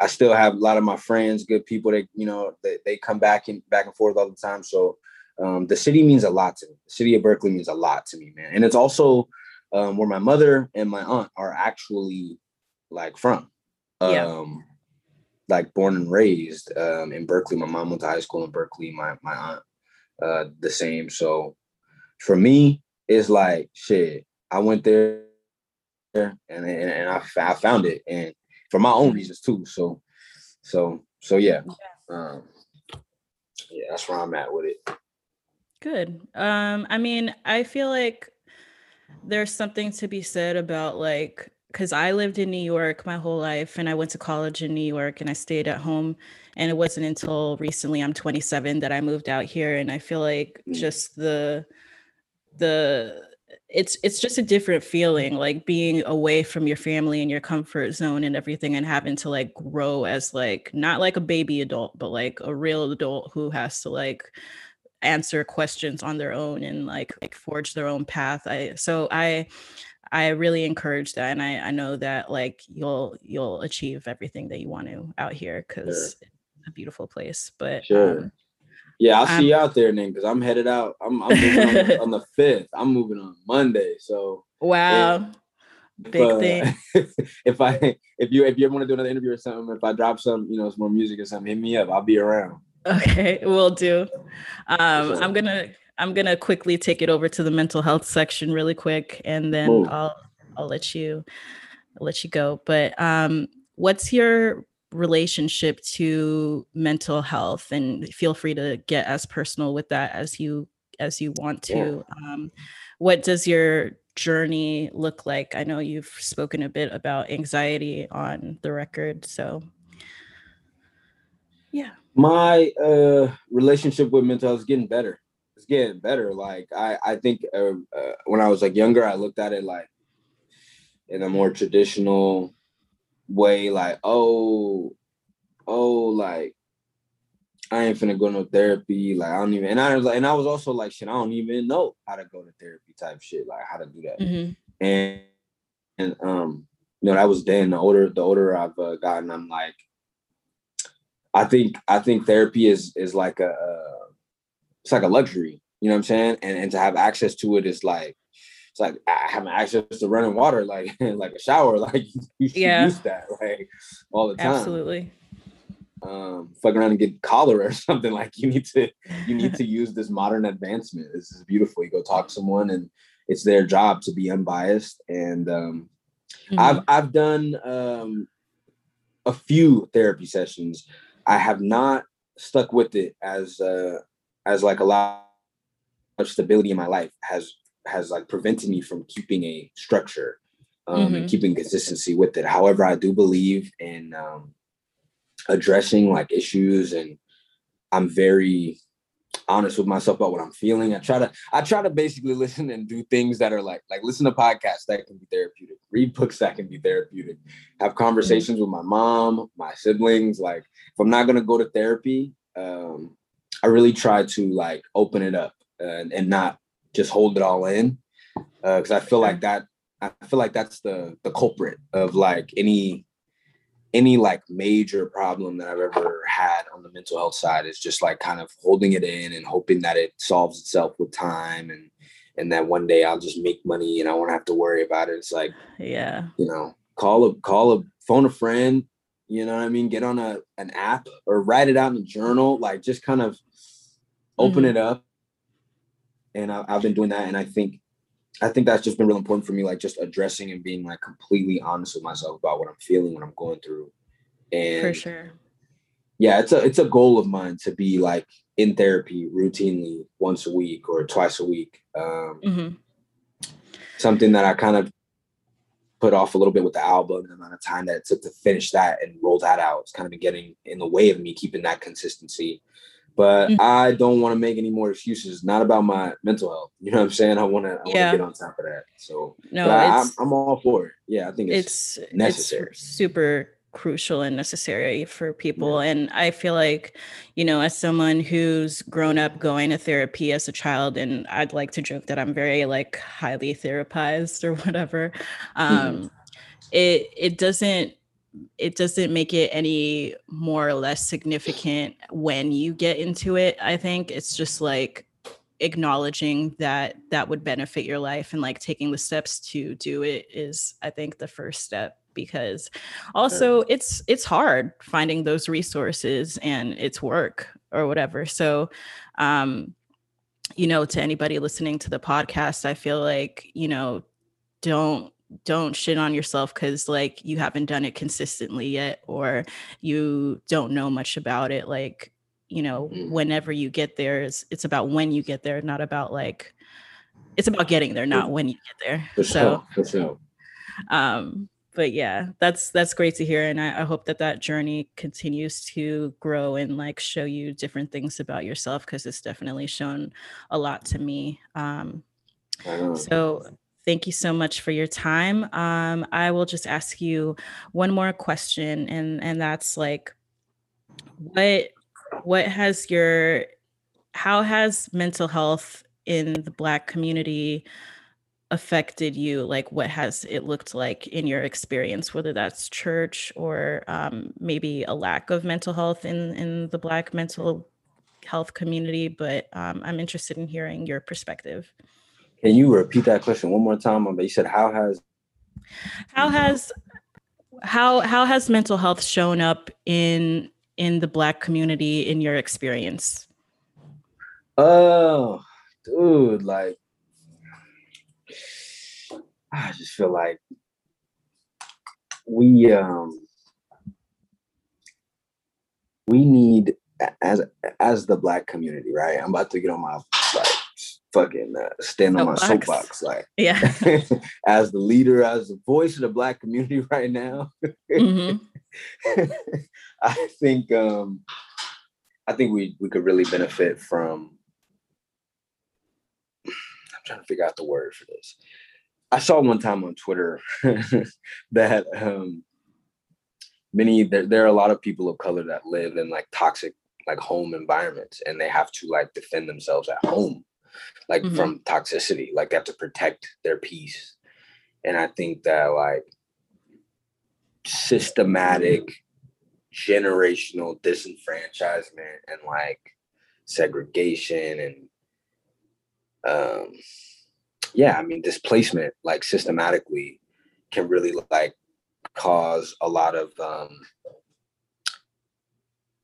I still have a lot of my friends, good people that you know they, they come back and back and forth all the time. So um, the city means a lot to me. The city of Berkeley means a lot to me, man. And it's also um, where my mother and my aunt are actually like from. Yeah. Um, like born and raised um, in Berkeley. My mom went to high school in Berkeley. My my aunt uh, the same. So for me, it's like shit. I went there and and, and I, I found it, and for my own reasons too. So so so yeah, um, yeah, that's where I'm at with it. Good. Um, I mean, I feel like there's something to be said about like because I lived in New York my whole life and I went to college in New York and I stayed at home. And it wasn't until recently, I'm 27, that I moved out here. And I feel like mm. just the, the, it's it's just a different feeling like being away from your family and your comfort zone and everything and having to like grow as like not like a baby adult but like a real adult who has to like answer questions on their own and like like forge their own path i so i i really encourage that and i i know that like you'll you'll achieve everything that you want to out here because sure. it's a beautiful place but sure um, yeah i'll see you out there then because i'm headed out i'm, I'm moving on, the, on the 5th i'm moving on monday so wow yeah big but, thing. if I if you if you ever want to do another interview or something, if I drop some, you know, some more music or something, hit me up. I'll be around. Okay, we'll do. Um, I'm gonna I'm gonna quickly take it over to the mental health section really quick, and then Ooh. I'll I'll let you I'll let you go. But um, what's your relationship to mental health? And feel free to get as personal with that as you as you want to. Yeah. Um, what does your journey look like? I know you've spoken a bit about anxiety on the record, so yeah my uh relationship with mental health is getting better it's getting better like i i think uh, uh, when i was like younger i looked at it like in a more traditional way like oh oh like I ain't finna go no therapy. Like I don't even, and I was like, and I was also like, shit, I don't even know how to go to therapy type shit, like how to do that. Mm-hmm. And and um, you know, that was then. The older the older I've uh, gotten, I'm like, I think I think therapy is is like a uh, it's like a luxury. You know what I'm saying? And and to have access to it is like it's like I have access to running water, like like a shower. Like you should yeah. use that like all the time. Absolutely. Um, fuck around and get cholera or something. Like you need to you need to use this modern advancement. This is beautiful. You go talk to someone and it's their job to be unbiased. And um, mm-hmm. I've I've done um, a few therapy sessions I have not stuck with it as uh, as like a lot of stability in my life has has like prevented me from keeping a structure um, mm-hmm. and keeping consistency with it. However, I do believe in um, addressing like issues, and I'm very honest with myself about what I'm feeling. I try to I try to basically listen and do things that are like like listen to podcasts that can be therapeutic, read books that can be therapeutic, have conversations mm-hmm. with my mom, my siblings. Like if I'm not gonna go to therapy, um, I really try to like open it up and, and not just hold it all in because uh, I feel like that I feel like that's the the culprit of like any any like major problem that I've ever had on the mental health side is just like kind of holding it in and hoping that it solves itself with time and and that one day I'll just make money and I won't have to worry about it. It's like yeah, you know, call a call a phone a friend, you know what I mean? Get on a an app or write it out in a journal, like just kind of open mm-hmm. it up. And I, I've been doing that, and I think I think that's just been really important for me, like just addressing and being like completely honest with myself about what I'm feeling, what I'm going through. And for sure. Yeah, it's a it's a goal of mine to be like in therapy routinely once a week or twice a week. Um, mm-hmm. Something that I kind of put off a little bit with the album, the amount of time that it took to finish that and roll that out. It's kind of been getting in the way of me keeping that consistency but mm-hmm. I don't want to make any more excuses. Not about my mental health. You know what I'm saying? I want to. I yeah. want to get on top of that. So no, I, am I'm all for it. Yeah, I think it's, it's necessary. It's super crucial and necessary for people. Yeah. And I feel like, you know, as someone who's grown up going to therapy as a child, and I'd like to joke that I'm very like highly therapized or whatever. Um, mm-hmm. It it doesn't it doesn't make it any more or less significant when you get into it. I think it's just like acknowledging that that would benefit your life and like taking the steps to do it is I think the first step because also it's it's hard finding those resources and it's work or whatever. So um you know to anybody listening to the podcast I feel like you know don't don't shit on yourself because like you haven't done it consistently yet or you don't know much about it like you know mm-hmm. whenever you get there it's, it's about when you get there not about like it's about getting there not when you get there for so sure, sure. um but yeah that's that's great to hear and I, I hope that that journey continues to grow and like show you different things about yourself because it's definitely shown a lot to me um so Thank you so much for your time. Um, I will just ask you one more question, and and that's like, what what has your how has mental health in the black community affected you? Like what has it looked like in your experience whether that's church or um, maybe a lack of mental health in in the black mental health community? But um, i'm interested in hearing your perspective can you repeat that question one more time But you said how has how has how how has mental health shown up in in the black community in your experience oh dude like I just feel like we um we need as as the black community, right? I'm about to get on my like fucking uh, stand on my soapbox, like yeah. as the leader, as the voice of the black community right now. Mm-hmm. I think um I think we we could really benefit from. I'm trying to figure out the word for this. I saw one time on Twitter that um, many there, there are a lot of people of color that live in like toxic like home environments and they have to like defend themselves at home like mm-hmm. from toxicity like they have to protect their peace and i think that like systematic generational disenfranchisement and like segregation and um yeah, I mean, displacement like systematically can really like cause a lot of um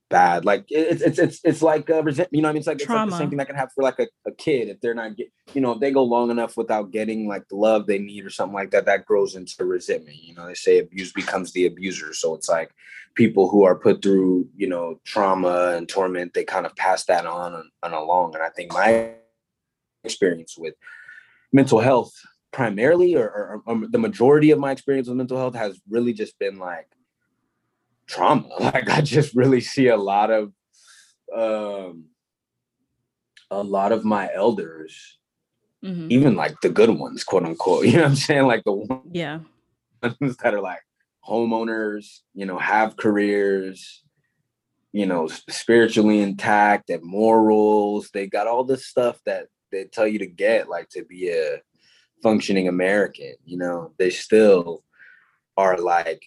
bad. Like it's it's it's it's like uh, resent you know I mean? It's like it's like the same thing that can happen for like a, a kid if they're not get you know if they go long enough without getting like the love they need or something like that that grows into resentment you know? They say abuse becomes the abuser. So it's like people who are put through you know trauma and torment they kind of pass that on and, and along. And I think my experience with mental health primarily or, or, or, the majority of my experience with mental health has really just been like trauma. Like i just really see a lot of um a lot of my elders mm-hmm. even like the good ones quote unquote you know what i'm saying? Like the ones yeah that are like homeowners you know have careers you know spiritually intact and morals they got all this stuff that they tell you to get like to be a functioning American, you know, they still are like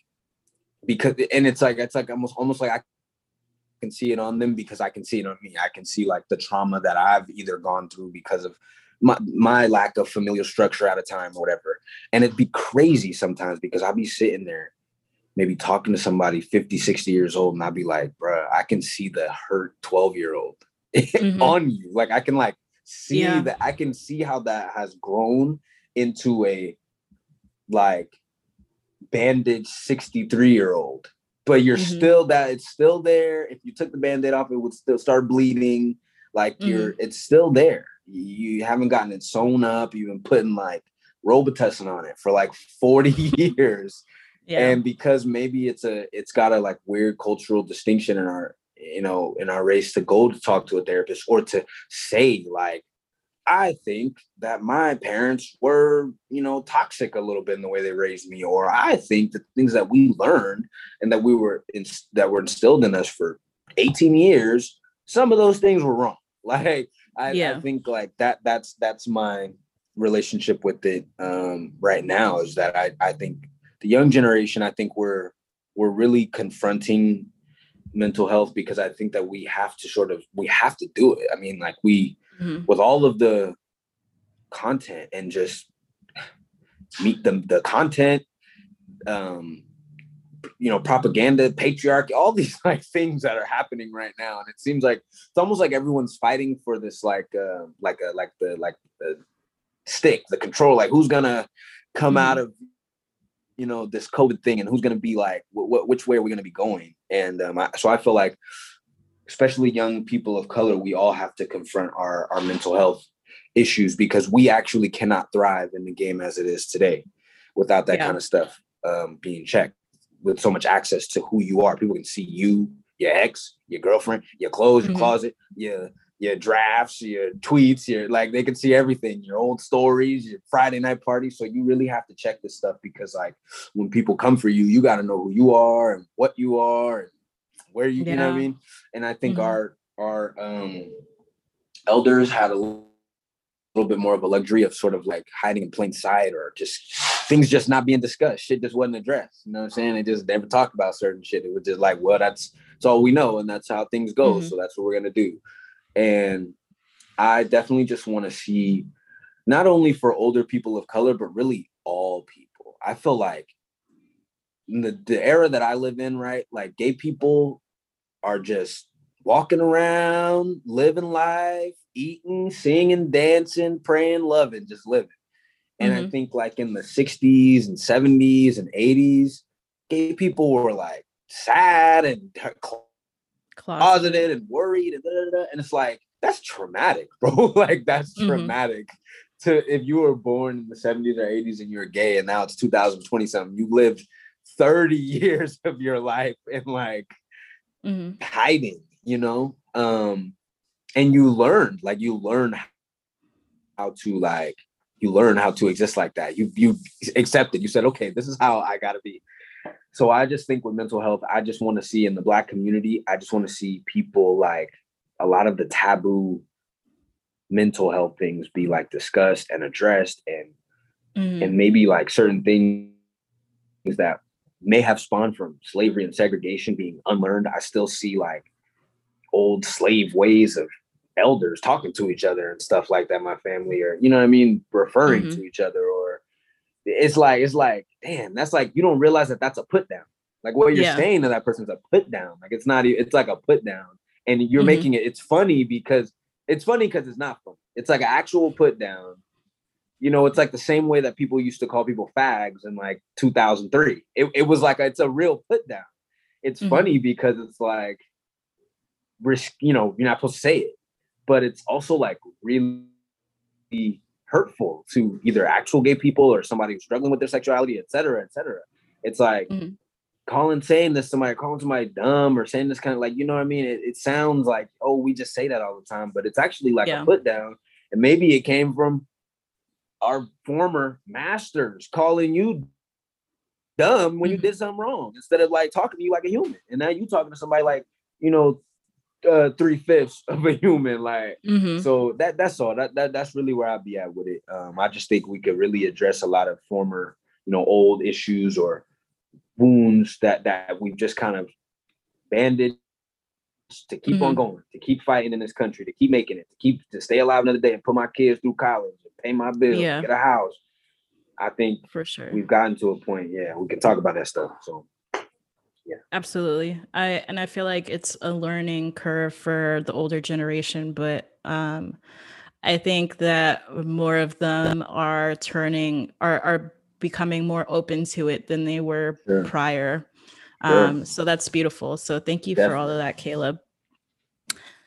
because and it's like it's like almost almost like I can see it on them because I can see it on me. I can see like the trauma that I've either gone through because of my, my lack of familial structure at a time or whatever. And it'd be crazy sometimes because I'd be sitting there maybe talking to somebody 50, 60 years old and I'd be like, bruh, I can see the hurt 12 year old mm-hmm. on you. Like I can like see yeah. that I can see how that has grown into a like bandage 63 year old but you're mm-hmm. still that it's still there if you took the band-aid off it would still start bleeding like mm-hmm. you're it's still there you haven't gotten it sewn up you've been putting like robitussin on it for like 40 years yeah. and because maybe it's a it's got a like weird cultural distinction in our you know, in our race to go to talk to a therapist or to say like, I think that my parents were, you know, toxic a little bit in the way they raised me, or I think the things that we learned and that we were in, that were instilled in us for 18 years, some of those things were wrong. Like I, yeah. I think like that that's that's my relationship with it um, right now is that I I think the young generation I think we're we're really confronting mental health because I think that we have to sort of we have to do it. I mean, like we mm-hmm. with all of the content and just meet the the content, um, you know, propaganda, patriarchy, all these like things that are happening right now, and it seems like it's almost like everyone's fighting for this like uh, like a like the like the stick, the control, like who's gonna come mm-hmm. out of you know this COVID thing and who's to be like, wh- which way are we to be going? And um, I, so I feel like, especially young people of color, we all have to confront our our mental health issues because we actually cannot thrive in the game as it is today without that yeah. kind of stuff um, being checked. With so much access to who you are, people can see you, your ex, your girlfriend, your clothes, your mm-hmm. closet, your your drafts, your tweets, your like they can see everything, your old stories, your Friday night parties. So you really have to check this stuff because like when people come for you, you got to know who you are and what you are and where you, yeah. you know what I mean? And I think mm-hmm. our our um elders had a little bit more of a luxury of sort of like hiding in plain sight or just things just not being discussed. Shit just wasn't addressed. You know what I'm saying? They just never talked about certain shit. It was just like, well, that's that's all we know, and that's how things go. Mm-hmm. So that's what we're gonna do. And I definitely just want to see not only for older people of color, but really all people. I feel like the, the era that I live in, right? Like gay people are just walking around, living life, eating, singing, dancing, praying, loving, just living. And mm-hmm. I think like in the 60s and 70s and 80s, gay people were like sad and closeted and worried and, da, da, da. and it's like that's traumatic, bro. like that's mm-hmm. traumatic. To if you were born in the 70s or 80s and you're gay and now it's 2020 something, you lived 30 years of your life in like mm-hmm. hiding, you know? Um, and you learned, like you learn how to like you learn how to exist like that. You you accepted. You said, okay, this is how I gotta be. So I just think with mental health, I just want to see in the black community, I just want to see people like a lot of the taboo mental health things be like discussed and addressed and mm-hmm. and maybe like certain things that may have spawned from slavery and segregation being unlearned. I still see like old slave ways of elders talking to each other and stuff like that. My family, or you know what I mean, referring mm-hmm. to each other, or it's like it's like, damn, that's like you don't realize that that's a put down. Like what you're yeah. saying to that person's a put down. Like it's not. It's like a put down, and you're mm-hmm. making it. It's funny because it's funny because it's not funny. It's like an actual put down you know, it's like the same way that people used to call people fags in like 2003. It, it was like, it's a real put down. It's mm-hmm. funny because it's like, risk, you know, you're not supposed to say it, but it's also like really hurtful to either actual gay people or somebody who's struggling with their sexuality, et cetera, et cetera. It's like mm-hmm. calling, saying this to somebody, calling somebody dumb or saying this kind of like, you know what I mean? It, it sounds like, oh, we just say that all the time, but it's actually like yeah. a put down. And maybe it came from our former masters calling you dumb when you mm-hmm. did something wrong instead of like talking to you like a human. And now you talking to somebody like, you know, uh, three fifths of a human. Like, mm-hmm. so that that's all. That, that that's really where I'd be at with it. Um, I just think we could really address a lot of former, you know, old issues or wounds that that we've just kind of banded to keep mm-hmm. on going, to keep fighting in this country, to keep making it, to keep to stay alive another day and put my kids through college pay my bills, yeah. get a house. I think for sure we've gotten to a point. Yeah, we can talk about that stuff. So yeah absolutely i and i feel like it's a learning curve for the older generation but um i think that more of them are turning are are becoming more open to it than they were sure. prior sure. um so that's beautiful so thank you Definitely. for all of that caleb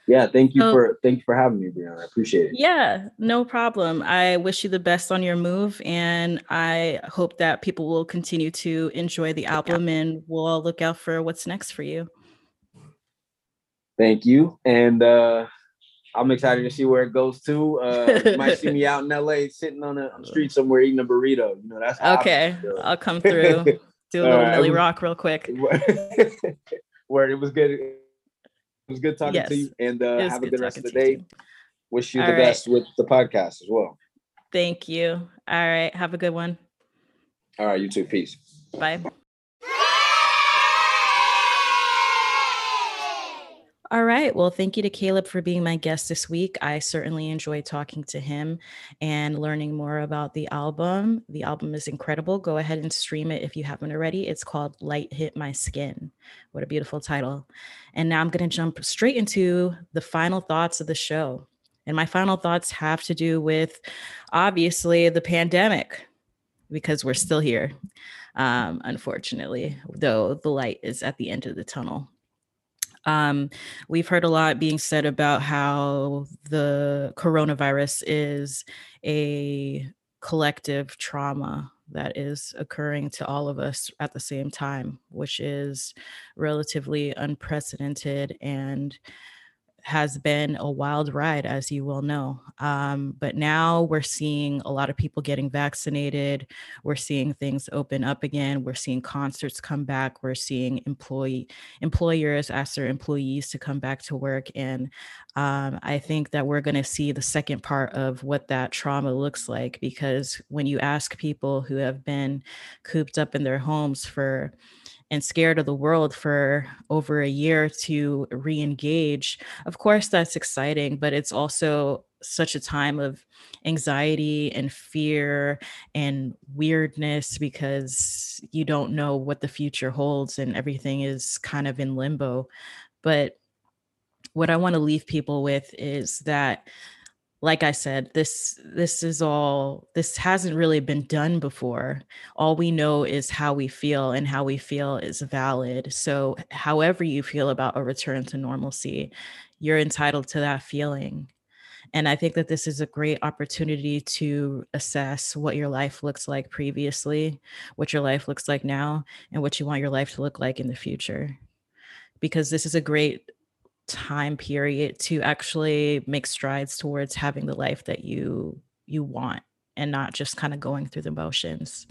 yeah thank you for thank you for having me Brianna. i appreciate it. Yeah no problem. I wish you the best on your move and i hope that people will continue to enjoy the album and we'll all look out for what's next for you. Thank you and uh i'm excited to see where it goes to. Uh you might see me out in la sitting on the street somewhere eating a burrito. You know that's okay i'll come through. Do a little right. Millie Rock real quick. Where it was good was good talking yes. to you, and uh, have a good rest of the day. Wish you All the right. best with the podcast as well. Thank you. All right, have a good one. All right, you too. Peace. Bye. All right. Well, thank you to Caleb for being my guest this week. I certainly enjoyed talking to him and learning more about the album. The album is incredible. Go ahead and stream it if you haven't already. It's called Light Hit My Skin. What a beautiful title. And now I'm going to jump straight into the final thoughts of the show. And my final thoughts have to do with obviously the pandemic because we're still here, um, unfortunately, though the light is at the end of the tunnel. Um, we've heard a lot being said about how the coronavirus is a collective trauma that is occurring to all of us at the same time, which is relatively unprecedented and has been a wild ride, as you will know. Um, but now we're seeing a lot of people getting vaccinated. We're seeing things open up again. We're seeing concerts come back. We're seeing employee employers ask their employees to come back to work. And um, I think that we're going to see the second part of what that trauma looks like because when you ask people who have been cooped up in their homes for and scared of the world for over a year to re-engage of course that's exciting but it's also such a time of anxiety and fear and weirdness because you don't know what the future holds and everything is kind of in limbo. But what i want to leave people with is that like I said, this this is all this hasn't really been done before. All we know is how we feel, and how we feel is valid. So, however you feel about a return to normalcy, you're entitled to that feeling. And I think that this is a great opportunity to assess what your life looks like previously, what your life looks like now, and what you want your life to look like in the future. Because this is a great time period to actually make strides towards having the life that you you want and not just kind of going through the motions.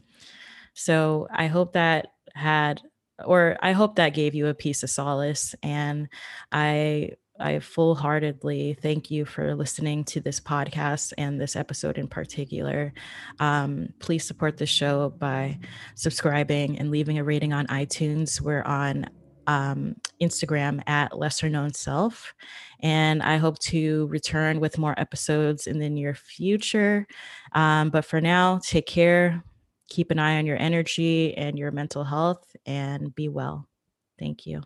So I hope that had or I hope that gave you a piece of solace and I I full heartedly thank you for listening to this podcast and this episode in particular. Um, please support the show by subscribing and leaving a rating on iTunes. We're on um, Instagram at lesser known self. And I hope to return with more episodes in the near future. Um, but for now, take care, keep an eye on your energy and your mental health, and be well. Thank you.